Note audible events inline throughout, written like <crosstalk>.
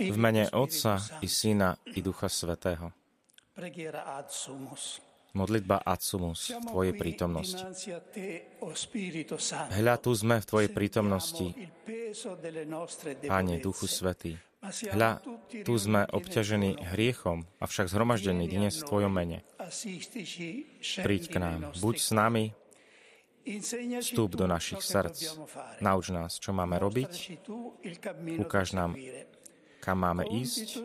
V mene Otca i Syna i Ducha Svetého. Modlitba Adsumus v Tvojej prítomnosti. Hľa, tu sme v Tvojej prítomnosti, Pane Duchu Svetý. Hľa, tu sme obťažení hriechom, avšak zhromaždení dnes v Tvojom mene. Príď k nám, buď s nami, Vstúp do našich srdc. Nauč nás, čo máme robiť. Ukáž nám, kam máme ísť,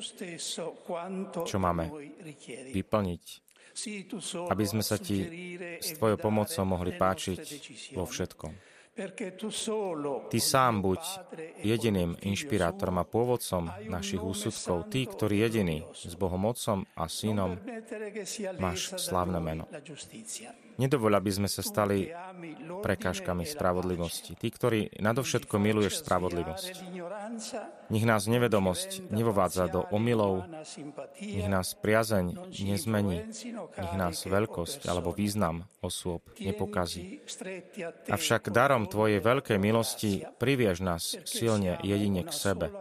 čo máme vyplniť, aby sme sa Ti s Tvojou pomocou mohli páčiť vo všetkom. Ty sám buď jediným inšpirátorom a pôvodcom našich úsudkov, Ty, ktorý jediný s Bohom Otcom a Synom máš slávne meno. Nedovoľ, aby sme sa stali prekážkami spravodlivosti. Tí, ktorí nadovšetko miluješ spravodlivosť. Nech nás nevedomosť nevovádza do omylov, nech nás priazeň nezmení, nech nás veľkosť alebo význam osôb nepokazí. Avšak darom Tvojej veľkej milosti priviež nás silne jedine k sebe,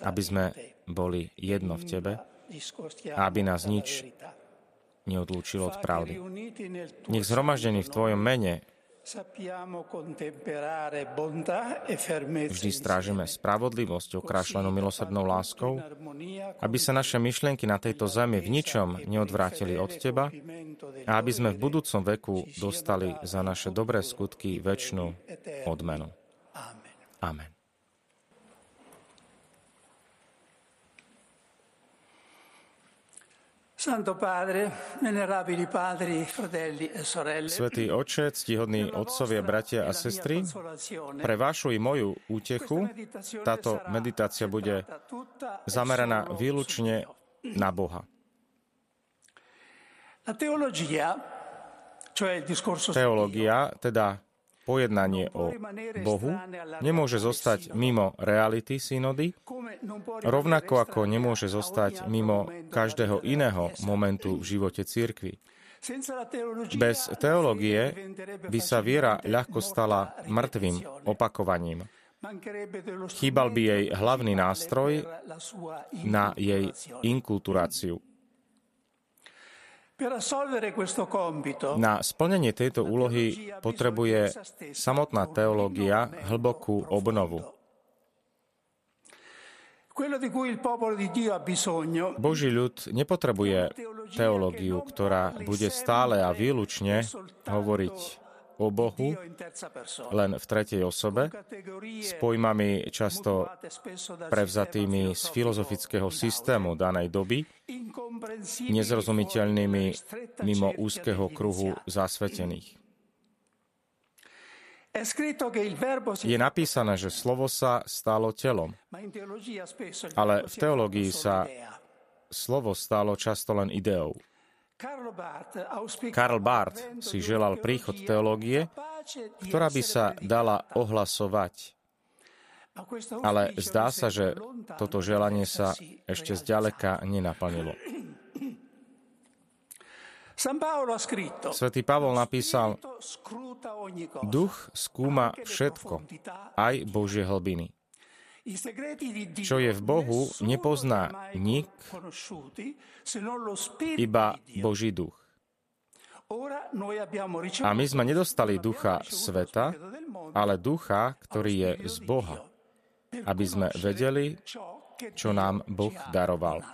aby sme boli jedno v Tebe aby nás nič neodlúčilo od pravdy. Nech zhromaždení v Tvojom mene Vždy strážime spravodlivosť okrášlenú milosrdnou láskou, aby sa naše myšlienky na tejto zemi v ničom neodvrátili od Teba a aby sme v budúcom veku dostali za naše dobré skutky väčšinu odmenu. Amen. Svetý oče, ctihodní otcovia, bratia a sestry, pre vašu i moju útechu táto meditácia bude zameraná výlučne <clears throat> na Boha. Teológia, teda pojednanie o Bohu nemôže zostať mimo reality synody, rovnako ako nemôže zostať mimo každého iného momentu v živote cirkvi. Bez teológie by sa viera ľahko stala mŕtvým opakovaním. Chýbal by jej hlavný nástroj na jej inkulturáciu. Na splnenie tejto úlohy potrebuje samotná teológia hlbokú obnovu. Boží ľud nepotrebuje teológiu, ktorá bude stále a výlučne hovoriť o Bohu len v tretej osobe, s pojmami často prevzatými z filozofického systému danej doby, nezrozumiteľnými mimo úzkeho kruhu zasvetených. Je napísané, že slovo sa stalo telom, ale v teológii sa slovo stalo často len ideou. Karl Barth si želal príchod teológie, ktorá by sa dala ohlasovať. Ale zdá sa, že toto želanie sa ešte zďaleka nenaplnilo. <clears throat> Svetý Pavol napísal, duch skúma všetko, aj Božie hlbiny. Čo je v Bohu, nepozná nik, iba Boží duch. A my sme nedostali ducha sveta, ale ducha, ktorý je z Boha, aby sme vedeli, čo nám Boh daroval.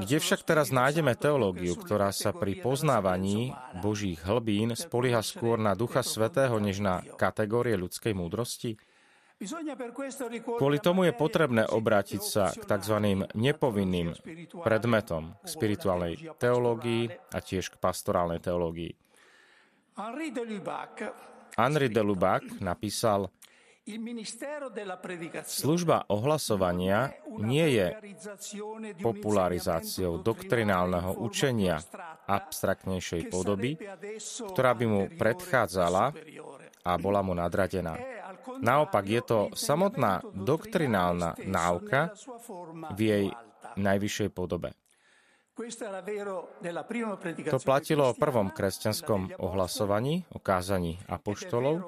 Kde však teraz nájdeme teológiu, ktorá sa pri poznávaní Božích hlbín spolieha skôr na Ducha Svetého, než na kategórie ľudskej múdrosti? Kvôli tomu je potrebné obrátiť sa k tzv. nepovinným predmetom, k spirituálnej teológii a tiež k pastorálnej teológii. Henri de Lubac napísal Služba ohlasovania nie je popularizáciou doktrinálneho učenia abstraktnejšej podoby, ktorá by mu predchádzala a bola mu nadradená. Naopak je to samotná doktrinálna náuka v jej najvyššej podobe. To platilo o prvom kresťanskom ohlasovaní, o kázaní apoštolov.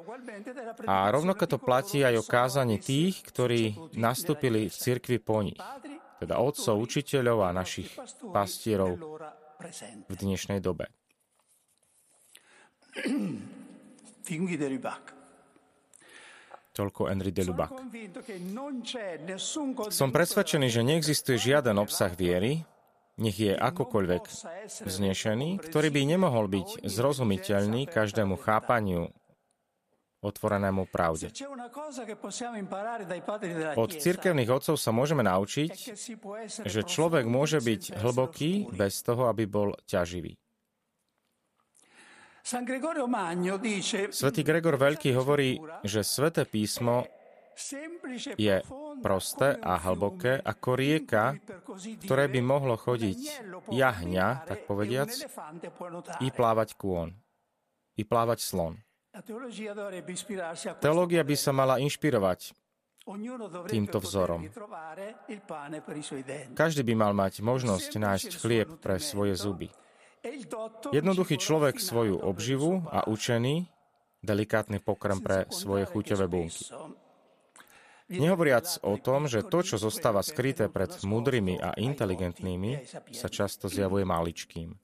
a rovnako to platí aj o kázaní tých, ktorí nastúpili v cirkvi po nich, teda otcov, učiteľov a našich pastierov v dnešnej dobe. <clears throat> Toľko Henry de Lubac. Som presvedčený, že neexistuje žiaden obsah viery, nech je akokoľvek vznešený, ktorý by nemohol byť zrozumiteľný každému chápaniu otvorenému pravde. Od cirkevných otcov sa môžeme naučiť, že človek môže byť hlboký bez toho, aby bol ťaživý. Svetý Gregor Veľký hovorí, že sveté písmo je prosté a hlboké ako rieka, ktoré by mohlo chodiť jahňa, tak povediac, i plávať kôň, i plávať slon. Teológia by sa mala inšpirovať týmto vzorom. Každý by mal mať možnosť nájsť chlieb pre svoje zuby. Jednoduchý človek svoju obživu a učený, delikátny pokrm pre svoje chuťové bunky. Nehovoriac o tom, že to, čo zostáva skryté pred múdrymi a inteligentnými, sa často zjavuje maličkým.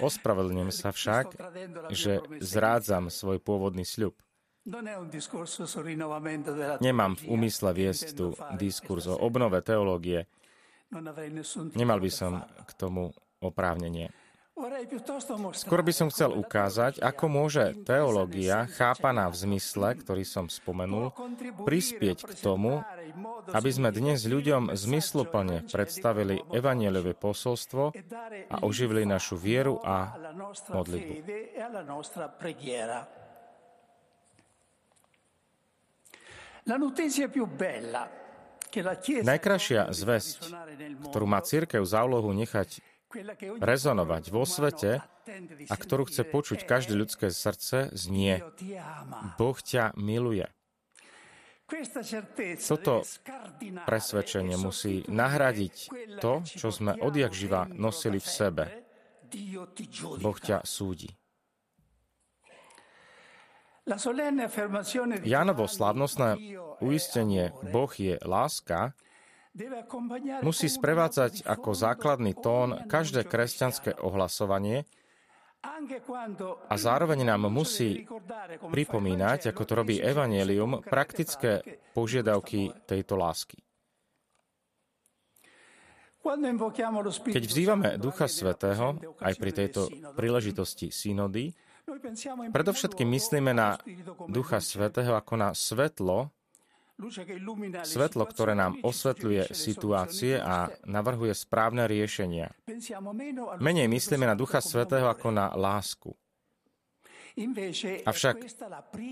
Ospravedlňujem sa však, že zrádzam svoj pôvodný sľub. Nemám v úmysle viesť tu diskurs o obnove teológie. Nemal by som k tomu oprávnenie. Skôr by som chcel ukázať, ako môže teológia, chápaná v zmysle, ktorý som spomenul, prispieť k tomu, aby sme dnes ľuďom zmysluplne predstavili evanielové posolstvo a oživili našu vieru a modlitbu. Najkrajšia zväzť, ktorú má církev za úlohu nechať rezonovať vo svete a ktorú chce počuť každé ľudské srdce, znie Boh ťa miluje. Toto presvedčenie musí nahradiť to, čo sme odjak živa nosili v sebe. Boh ťa súdi. Jánovo slavnostné uistenie Boh je láska musí sprevádzať ako základný tón každé kresťanské ohlasovanie a zároveň nám musí pripomínať, ako to robí Evangelium, praktické požiadavky tejto lásky. Keď vzývame Ducha Svetého, aj pri tejto príležitosti synody, predovšetkým myslíme na Ducha Svetého ako na svetlo, Svetlo, ktoré nám osvetľuje situácie a navrhuje správne riešenia. Menej myslíme na Ducha Svetého ako na lásku. Avšak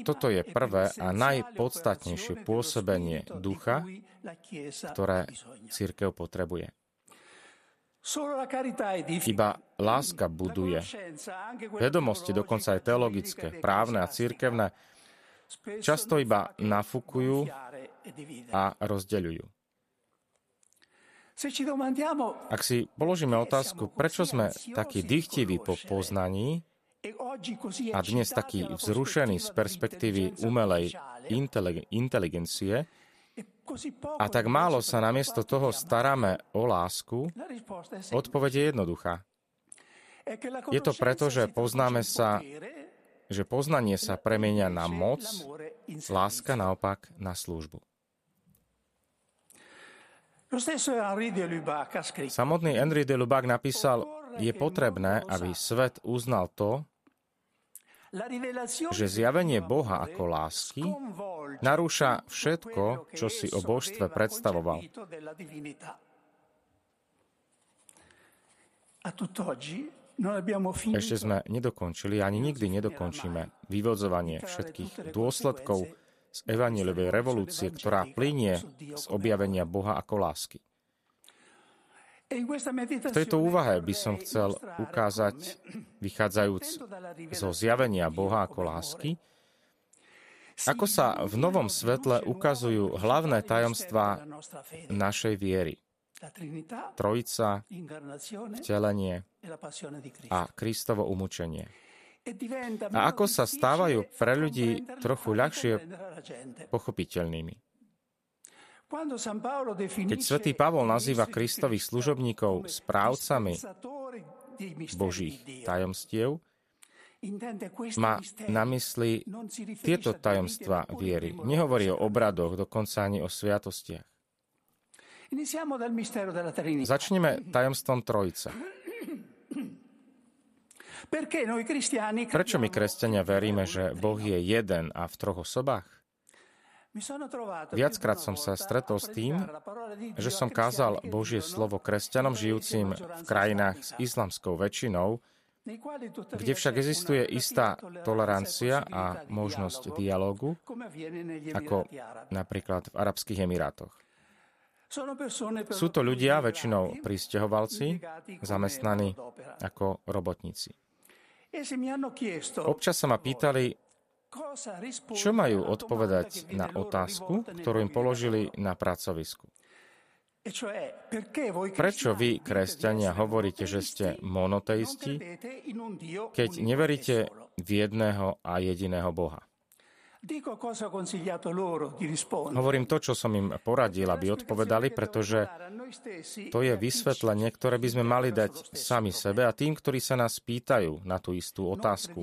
toto je prvé a najpodstatnejšie pôsobenie ducha, ktoré církev potrebuje. Iba láska buduje. Vedomosti, dokonca aj teologické, právne a církevné, často iba nafúkujú a rozdeľujú. Ak si položíme otázku, prečo sme takí dychtiví po poznaní a dnes taký vzrušený z perspektívy umelej inteligencie, a tak málo sa namiesto toho staráme o lásku, odpovede je jednoduchá. Je to preto, že poznáme sa že poznanie sa premenia na moc, láska naopak na službu. Samotný Henri de Lubac napísal, je potrebné, aby svet uznal to, že zjavenie Boha ako lásky narúša všetko, čo si o božstve predstavoval. Ešte sme nedokončili, ani nikdy nedokončíme vyvodzovanie všetkých dôsledkov z evaníliovej revolúcie, ktorá plinie z objavenia Boha ako lásky. V tejto úvahe by som chcel ukázať, vychádzajúc zo zjavenia Boha ako lásky, ako sa v novom svetle ukazujú hlavné tajomstvá našej viery. Trojica, vtelenie a Kristovo umúčenie. A ako sa stávajú pre ľudí trochu ľahšie pochopiteľnými. Keď svätý Pavol nazýva Kristových služobníkov správcami Božích tajomstiev, má na mysli tieto tajomstva viery. Nehovorí o obradoch, dokonca ani o sviatostiach. Začneme tajomstvom Trojice. <clears throat> Prečo my, kresťania, veríme, že Boh je jeden a v troch osobách? Viackrát som sa stretol s tým, že som kázal Božie slovo kresťanom žijúcim v krajinách s islamskou väčšinou, kde však existuje istá tolerancia a možnosť dialógu, ako napríklad v Arabských Emirátoch. Sú to ľudia, väčšinou pristahovalci, zamestnaní ako robotníci. Občas sa ma pýtali, čo majú odpovedať na otázku, ktorú im položili na pracovisku? E Prečo vy, kresťania, hovoríte, že ste monoteisti, keď neveríte v jedného a jediného Boha? Hovorím to, čo som im poradil, aby odpovedali, pretože to je vysvetlenie, ktoré by sme mali dať sami sebe a tým, ktorí sa nás pýtajú na tú istú otázku.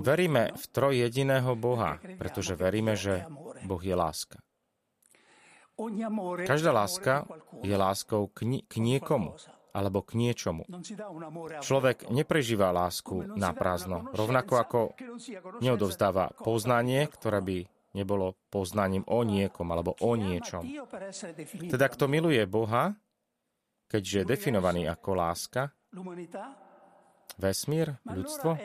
Veríme v troj jediného Boha, pretože veríme, že Boh je láska. Každá láska je láskou k, ni- k niekomu alebo k niečomu. Človek neprežíva lásku na prázdno, rovnako ako neodovzdáva poznanie, ktoré by nebolo poznaním o niekom alebo o niečom. Teda kto miluje Boha, keďže je definovaný ako láska, vesmír, ľudstvo,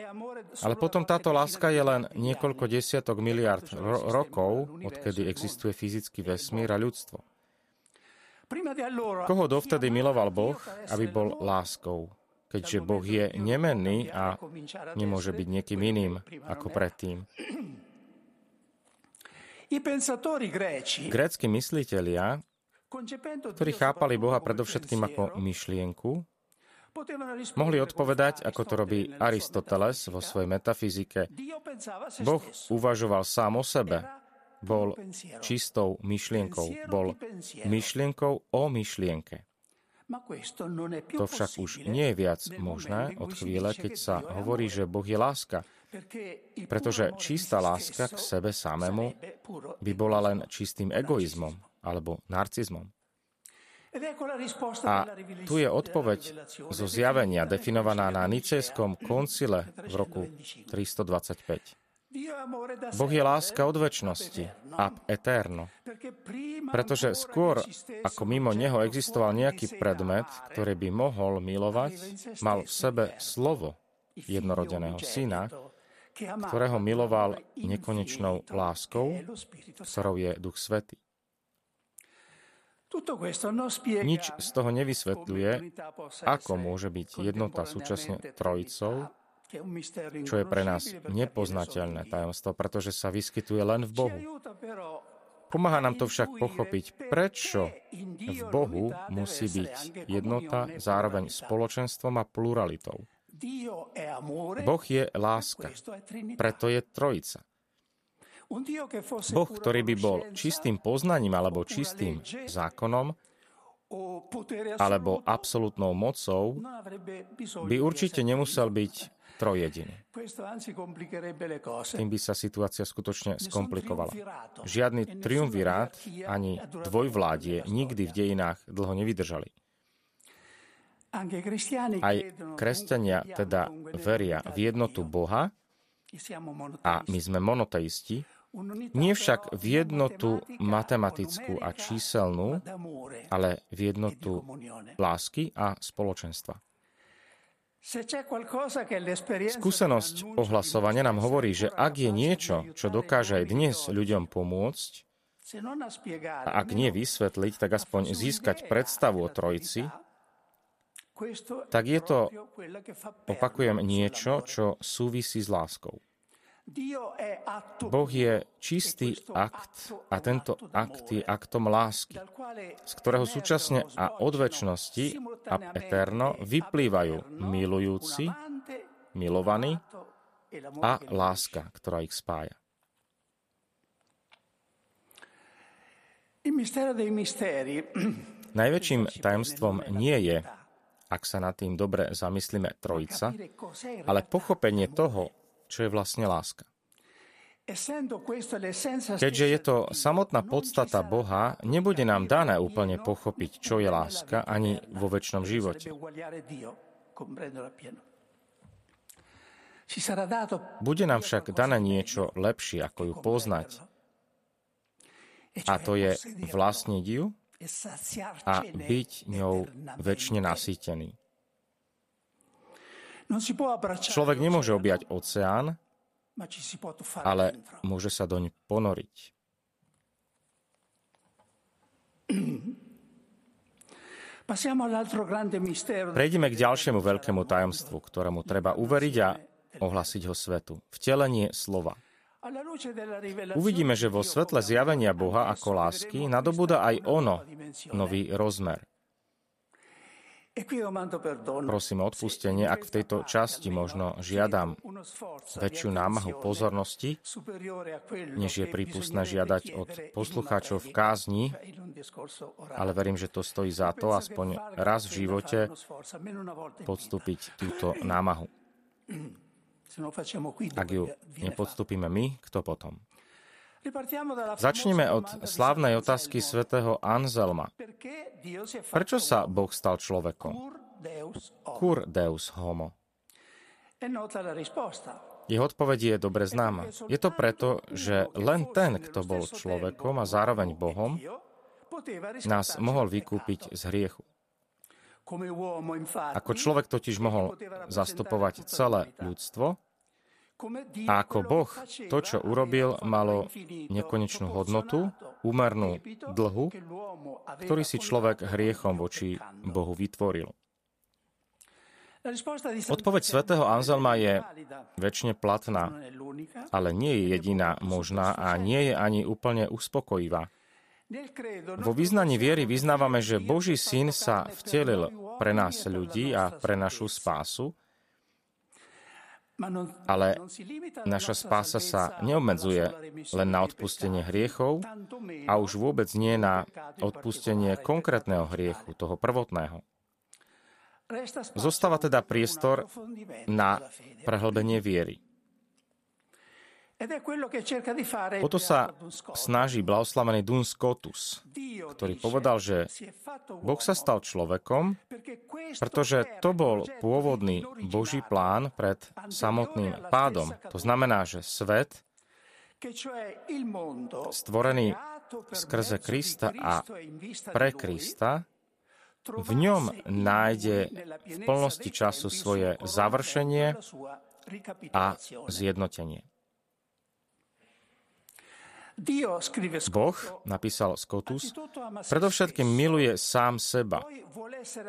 ale potom táto láska je len niekoľko desiatok miliard ro- rokov, odkedy existuje fyzický vesmír a ľudstvo. Koho dovtedy miloval Boh, aby bol láskou, keďže Boh je nemenný a nemôže byť niekým iným ako predtým. Grécky myslitelia, ktorí chápali Boha predovšetkým ako myšlienku, mohli odpovedať, ako to robí Aristoteles vo svojej metafyzike. Boh uvažoval sám o sebe bol čistou myšlienkou, bol myšlienkou o myšlienke. To však už nie je viac možné od chvíle, keď sa hovorí, že Boh je láska, pretože čistá láska k sebe samému by bola len čistým egoizmom alebo narcizmom. A tu je odpoveď zo zjavenia definovaná na Nicejskom koncile v roku 325. Boh je láska od väčšnosti, ab eterno. Pretože skôr, ako mimo Neho existoval nejaký predmet, ktorý by mohol milovať, mal v sebe slovo jednorodeného syna, ktorého miloval nekonečnou láskou, ktorou je Duch Svetý. Nič z toho nevysvetľuje, ako môže byť jednota súčasne trojicou, čo je pre nás nepoznateľné tajomstvo, pretože sa vyskytuje len v Bohu. Pomáha nám to však pochopiť, prečo v Bohu musí byť jednota zároveň spoločenstvom a pluralitou. Boh je láska, preto je trojica. Boh, ktorý by bol čistým poznaním alebo čistým zákonom, alebo absolútnou mocou, by určite nemusel byť trojediný. Tým by sa situácia skutočne skomplikovala. Žiadny triumvirát ani dvojvládie nikdy v dejinách dlho nevydržali. Aj kresťania teda veria v jednotu Boha a my sme monoteisti, nie však v jednotu matematickú a číselnú, ale v jednotu lásky a spoločenstva. Skúsenosť ohlasovania nám hovorí, že ak je niečo, čo dokáže aj dnes ľuďom pomôcť, a ak nie vysvetliť, tak aspoň získať predstavu o Trojici, tak je to, opakujem, niečo, čo súvisí s láskou. Boh je čistý akt a tento akt je aktom lásky, z ktorého súčasne a od väčšnosti a eterno vyplývajú milujúci, milovaní a láska, ktorá ich spája. <clears throat> Najväčším tajomstvom nie je, ak sa nad tým dobre zamyslíme, trojica, ale pochopenie toho, čo je vlastne láska. Keďže je to samotná podstata Boha, nebude nám dané úplne pochopiť, čo je láska, ani vo väčšnom živote. Bude nám však dané niečo lepšie, ako ju poznať. A to je vlastniť ju a byť ňou väčšine nasýtený. Človek nemôže objať oceán, ale môže sa doň ponoriť. <clears throat> Prejdeme k ďalšiemu veľkému tajomstvu, ktorému treba uveriť a ohlasiť ho svetu. Vtelenie slova. Uvidíme, že vo svetle zjavenia Boha ako lásky nadobúda aj ono nový rozmer. Prosím o odpustenie, ak v tejto časti možno žiadam väčšiu námahu pozornosti, než je prípustné žiadať od poslucháčov v kázni, ale verím, že to stojí za to aspoň raz v živote podstúpiť túto námahu. Ak ju nepodstúpime my, kto potom? Začneme od slávnej otázky svätého Anzelma. Prečo sa Boh stal človekom? Cur deus homo? Jeho odpoveď je dobre známa. Je to preto, že len ten, kto bol človekom a zároveň Bohom, nás mohol vykúpiť z hriechu. Ako človek totiž mohol zastupovať celé ľudstvo, a ako Boh to, čo urobil, malo nekonečnú hodnotu, úmernú dlhu, ktorý si človek hriechom voči Bohu vytvoril. Odpoveď svätého Anzelma je väčšine platná, ale nie je jediná možná a nie je ani úplne uspokojivá. Vo význaní viery vyznávame, že Boží syn sa vtelil pre nás ľudí a pre našu spásu ale naša spása sa neobmedzuje len na odpustenie hriechov a už vôbec nie na odpustenie konkrétneho hriechu, toho prvotného. Zostáva teda priestor na prehlbenie viery. O to sa snaží blahoslavený Duns Scotus, ktorý povedal, že Boh sa stal človekom, pretože to bol pôvodný Boží plán pred samotným pádom. To znamená, že svet, stvorený skrze Krista a pre Krista, v ňom nájde v plnosti času svoje završenie a zjednotenie. Boh, napísal Scotus, predovšetkým miluje sám seba.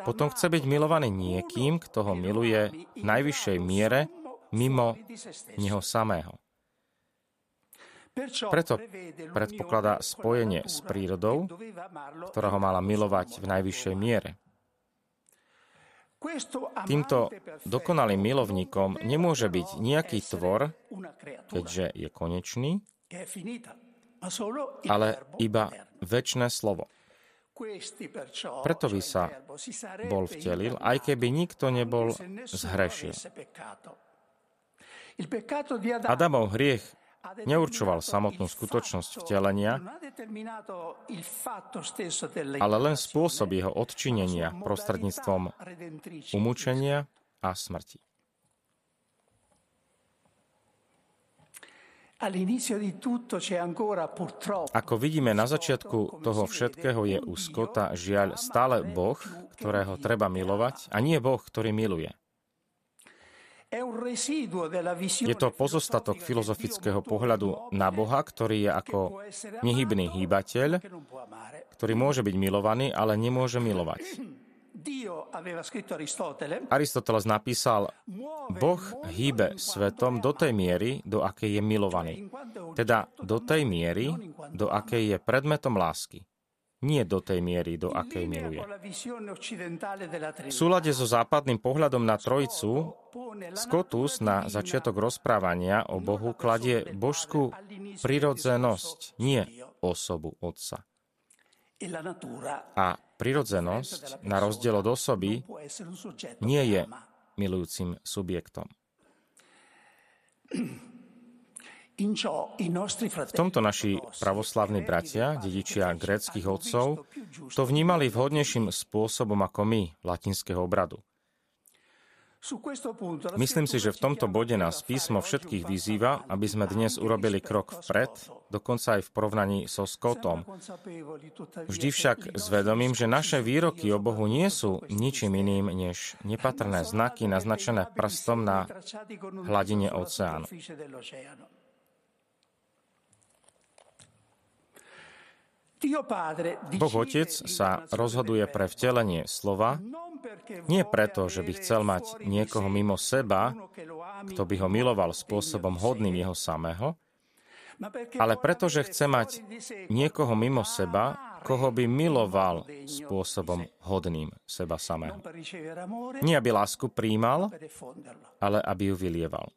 Potom chce byť milovaný niekým, kto ho miluje v najvyššej miere mimo neho samého. Preto predpokladá spojenie s prírodou, ktorá ho mala milovať v najvyššej miere. Týmto dokonalým milovníkom nemôže byť nejaký tvor, keďže je konečný, ale iba väčšie slovo. Preto by sa bol vtelil, aj keby nikto nebol zhrešil. Adamov hriech neurčoval samotnú skutočnosť vtelenia, ale len spôsob jeho odčinenia prostredníctvom umúčenia a smrti. Ako vidíme, na začiatku toho všetkého je u Skota žiaľ stále Boh, ktorého treba milovať, a nie Boh, ktorý miluje. Je to pozostatok filozofického pohľadu na Boha, ktorý je ako nehybný hýbateľ, ktorý môže byť milovaný, ale nemôže milovať. <clears throat> Aristoteles napísal, Boh hýbe svetom do tej miery, do akej je milovaný. Teda do tej miery, do akej je predmetom lásky. Nie do tej miery, do akej miluje. V súlade so západným pohľadom na Trojicu, Skotus na začiatok rozprávania o Bohu kladie božskú prirodzenosť, nie osobu Otca. A prirodzenosť, na rozdiel od osoby, nie je milujúcim subjektom. V tomto naši pravoslavní bratia, dedičia gréckých otcov, to vnímali vhodnejším spôsobom ako my, latinského obradu. Myslím si, že v tomto bode nás písmo všetkých vyzýva, aby sme dnes urobili krok vpred, dokonca aj v porovnaní so Scottom. Vždy však s vedomím, že naše výroky o Bohu nie sú ničím iným než nepatrné znaky naznačené prstom na hladine oceánu. Boh Otec sa rozhoduje pre vtelenie slova, nie preto, že by chcel mať niekoho mimo seba, kto by ho miloval spôsobom hodným jeho samého, ale preto, že chce mať niekoho mimo seba, koho by miloval spôsobom hodným seba samého. Nie aby lásku príjmal, ale aby ju vylieval.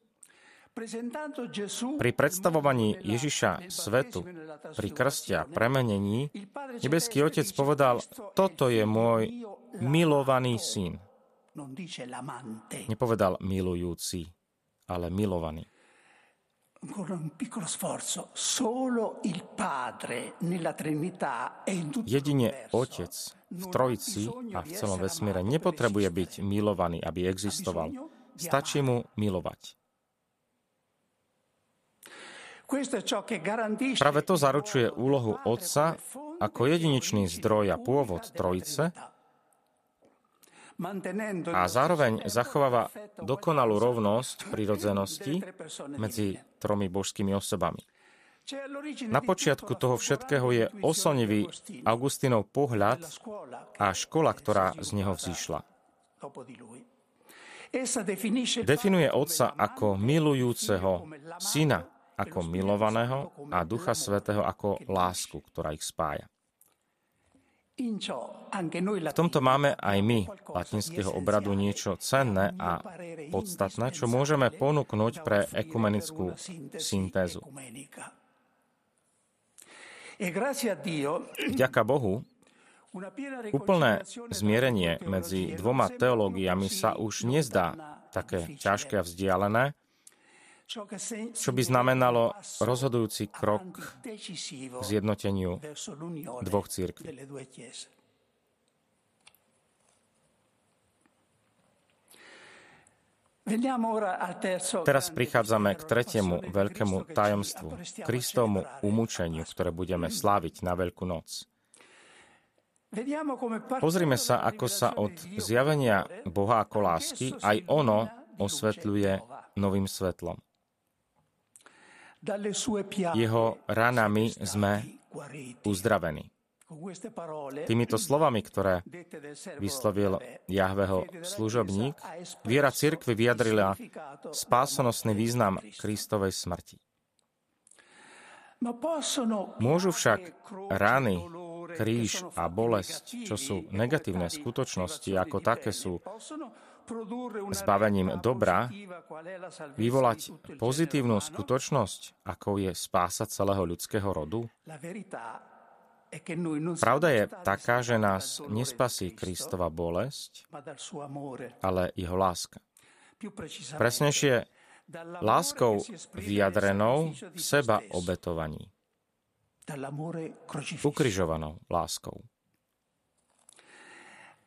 Pri predstavovaní Ježiša svetu, pri krste a premenení, nebeský Otec povedal, toto je môj milovaný syn. Nepovedal milujúci, ale milovaný. Jedine Otec v Trojici a v celom vesmíre nepotrebuje byť milovaný, aby existoval. Stačí mu milovať. Práve to zaručuje úlohu Otca ako jedinečný zdroj a pôvod Trojice a zároveň zachováva dokonalú rovnosť prirodzenosti medzi tromi božskými osobami. Na počiatku toho všetkého je oslnivý Augustinov pohľad a škola, ktorá z neho vzýšla. Definuje otca ako milujúceho syna, ako milovaného a Ducha Svetého ako lásku, ktorá ich spája. V tomto máme aj my, latinského obradu, niečo cenné a podstatné, čo môžeme ponúknuť pre ekumenickú syntézu. Vďaka Bohu, úplné zmierenie medzi dvoma teológiami sa už nezdá také ťažké a vzdialené, čo by znamenalo rozhodujúci krok k zjednoteniu dvoch církví. Teraz prichádzame k tretiemu veľkému tajomstvu, Kristovmu umúčeniu, ktoré budeme sláviť na Veľkú noc. Pozrime sa, ako sa od zjavenia Boha ako lásky aj ono osvetľuje novým svetlom. Jeho ranami sme uzdravení. Týmito slovami, ktoré vyslovil Jahveho služobník, viera cirkvi vyjadrila spásonosný význam Kristovej smrti. Môžu však rany, kríž a bolesť, čo sú negatívne skutočnosti, ako také sú zbavením dobra vyvolať pozitívnu skutočnosť, ako je spása celého ľudského rodu? Pravda je taká, že nás nespasí Kristova bolesť, ale jeho láska. Presnejšie, láskou vyjadrenou v seba obetovaní. Ukrižovanou láskou.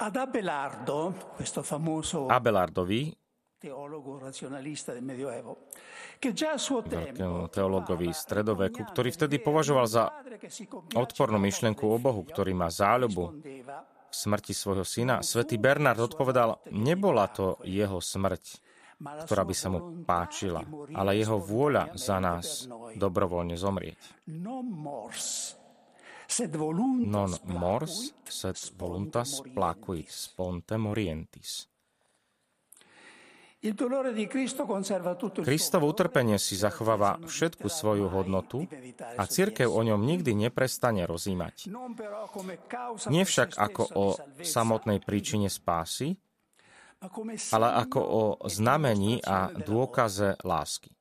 Ad Abelardo, questo famoso Abelardovi, teologo razionalista del Medioevo, che già a suo tempo teologovi stredoveku, ktorý vtedy považoval za odpornú myšlienku o Bohu, ktorý má záľubu v smrti svojho syna, svätý Bernard odpovedal, nebola to jeho smrť, ktorá by sa mu páčila, ale jeho vôľa za nás dobrovoľne zomrieť. non mors, sed voluntas placuit sponte morientis. Kristovo utrpenie si zachováva všetku svoju hodnotu a církev o ňom nikdy neprestane rozímať. Nie však ako o samotnej príčine spásy, ale ako o znamení a dôkaze lásky.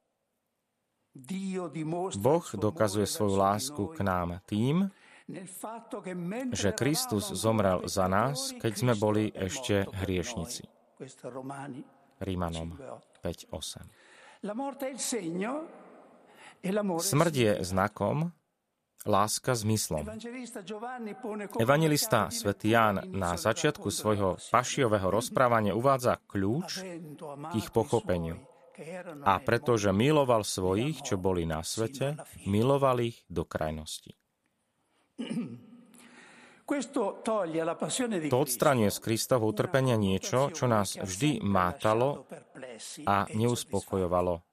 Boh dokazuje svoju lásku k nám tým, že Kristus zomrel za nás, keď sme boli ešte hriešnici. Rímanom 5.8. Smrť je znakom, láska zmyslom. Evangelista svätý Ján na začiatku svojho pašiového rozprávania uvádza kľúč k ich pochopeniu. A pretože miloval svojich, čo boli na svete, miloval ich do krajnosti. To odstraňuje z Kristovho utrpenia niečo, čo nás vždy mátalo a neuspokojovalo.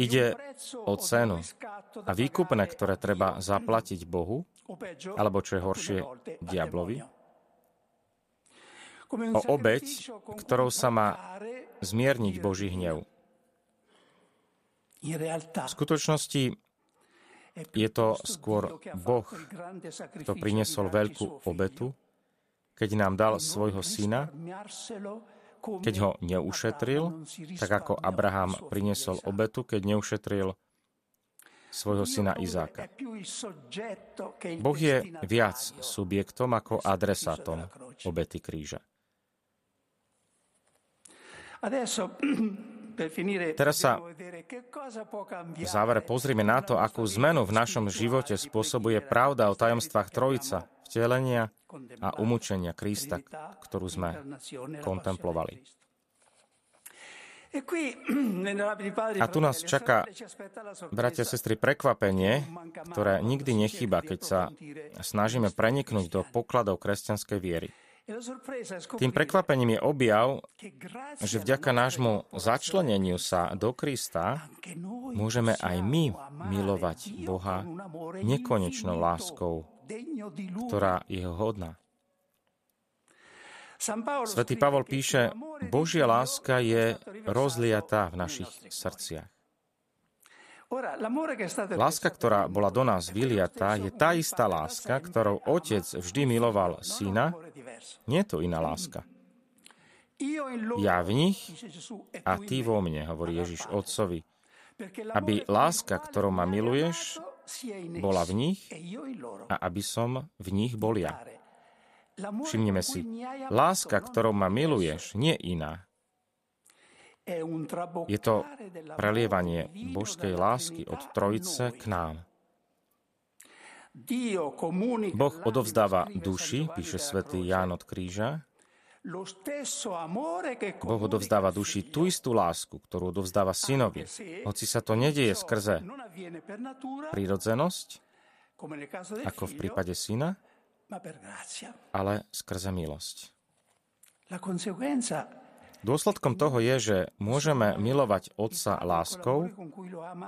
Ide o cenu a výkupné, ktoré treba zaplatiť Bohu, alebo čo je horšie, diablovi. O obeď, ktorou sa má zmierniť Boží hnev. V skutočnosti je to skôr Boh, kto priniesol veľkú obetu, keď nám dal svojho syna, keď ho neušetril, tak ako Abraham priniesol obetu, keď neušetril svojho syna Izáka. Boh je viac subjektom ako adresátom obety kríža. <clears throat> Teraz sa v závere pozrime na to, akú zmenu v našom živote spôsobuje pravda o tajomstvách Trojica, vtelenia a umúčenia Krista, ktorú sme kontemplovali. <clears throat> A tu nás čaká, bratia a sestry, prekvapenie, ktoré nikdy nechyba, keď sa snažíme preniknúť do pokladov kresťanskej viery. Tým prekvapením je objav, že vďaka nášmu začleneniu sa do Krista môžeme aj my milovať Boha nekonečnou láskou, ktorá je hodná. Svetý Pavol píše, Božia láska je rozliatá v našich srdciach. Láska, ktorá bola do nás vyliatá, je tá istá láska, ktorou otec vždy miloval syna. Nie je to iná láska. Ja v nich a ty vo mne, hovorí Ježiš otcovi. Aby láska, ktorou ma miluješ, bola v nich a aby som v nich bol ja. Všimneme si, láska, ktorou ma miluješ, nie iná, je to prelievanie božskej lásky od Trojice k nám. Boh odovzdáva duši, píše svätý Ján od kríža. Boh odovzdáva duši tú istú lásku, ktorú odovzdáva synovi, hoci sa to nedieje skrze prírodzenosť, ako v prípade syna, ale skrze milosť. Dôsledkom toho je, že môžeme milovať Otca láskou,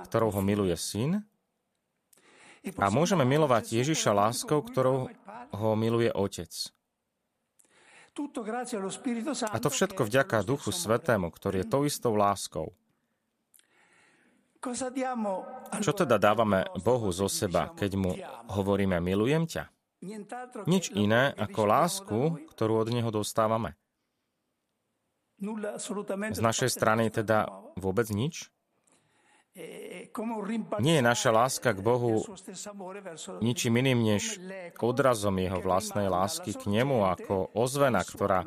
ktorou ho miluje Syn, a môžeme milovať Ježiša láskou, ktorou ho miluje Otec. A to všetko vďaka Duchu Svetému, ktorý je tou istou láskou. Čo teda dávame Bohu zo seba, keď mu hovoríme milujem ťa? Nič iné ako lásku, ktorú od Neho dostávame. Z našej strany teda vôbec nič? Nie je naša láska k Bohu ničím iným než odrazom Jeho vlastnej lásky k Nemu ako ozvena, ktorá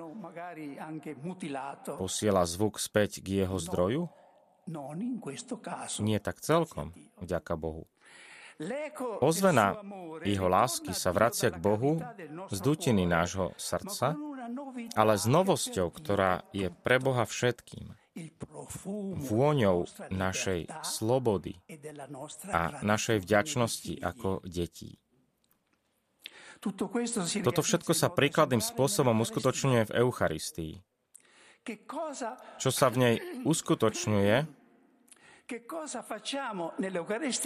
posiela zvuk späť k Jeho zdroju? Nie tak celkom, vďaka Bohu. Ozvena jeho lásky sa vracia k Bohu z dutiny nášho srdca, ale s novosťou, ktorá je pre Boha všetkým. Vôňou našej slobody a našej vďačnosti ako detí. Toto všetko sa príkladným spôsobom uskutočňuje v Eucharistii. Čo sa v nej uskutočňuje,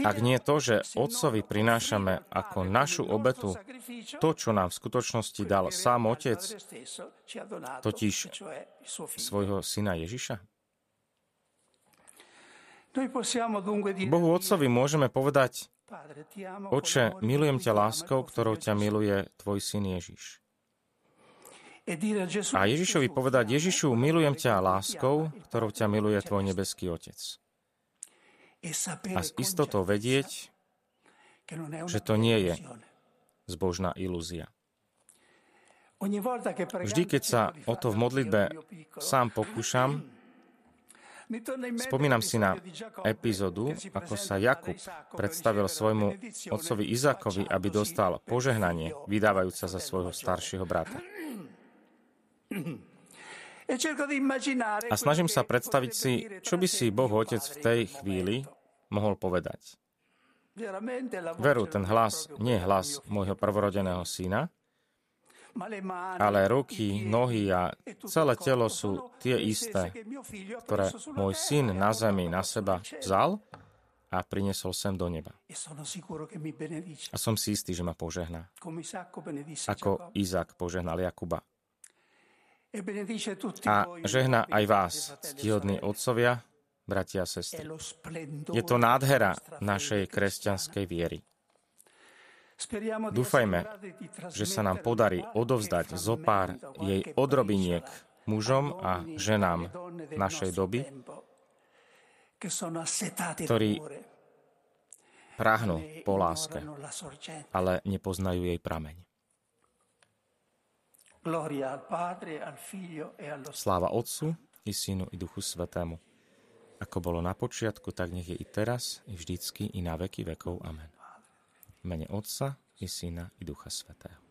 Ak nie to, že Otcovi prinášame ako našu obetu to, čo nám v skutočnosti dal sám Otec, totiž svojho syna Ježiša? Bohu Otcovi môžeme povedať, Oče, milujem ťa láskou, ktorou ťa miluje tvoj syn Ježiš. A Ježišovi povedať, Ježišu, milujem ťa láskou, ktorou ťa miluje tvoj nebeský Otec. A s istotou vedieť, že to nie je zbožná ilúzia. Vždy, keď sa o to v modlitbe sám pokúšam, <clears throat> Spomínam si na epizódu, ako sa Jakub predstavil svojmu otcovi Izakovi, aby dostal požehnanie, vydávajúca za svojho staršieho brata. <clears throat> A snažím sa predstaviť si, čo by si Boh Otec v tej chvíli mohol povedať. Veru, ten hlas nie je hlas môjho prvorodeného syna, ale ruky, nohy a celé telo sú tie isté, ktoré môj syn na zemi na seba vzal a priniesol sem do neba. A som si istý, že ma požehná. Ako Izák požehnal Jakuba. A žehná aj vás, ctihodní otcovia, bratia a sestry. Je to nádhera našej kresťanskej viery. Dúfajme, že sa nám podarí odovzdať zo pár jej odrobiniek mužom a ženám našej doby, ktorí prahnú po láske, ale nepoznajú jej prameň. Sláva Otcu i Synu i Duchu Svetému. Ako bolo na počiatku, tak nech je i teraz, i vždycky, i na veky vekov. Amen mene Otca i Syna i Ducha Svetého.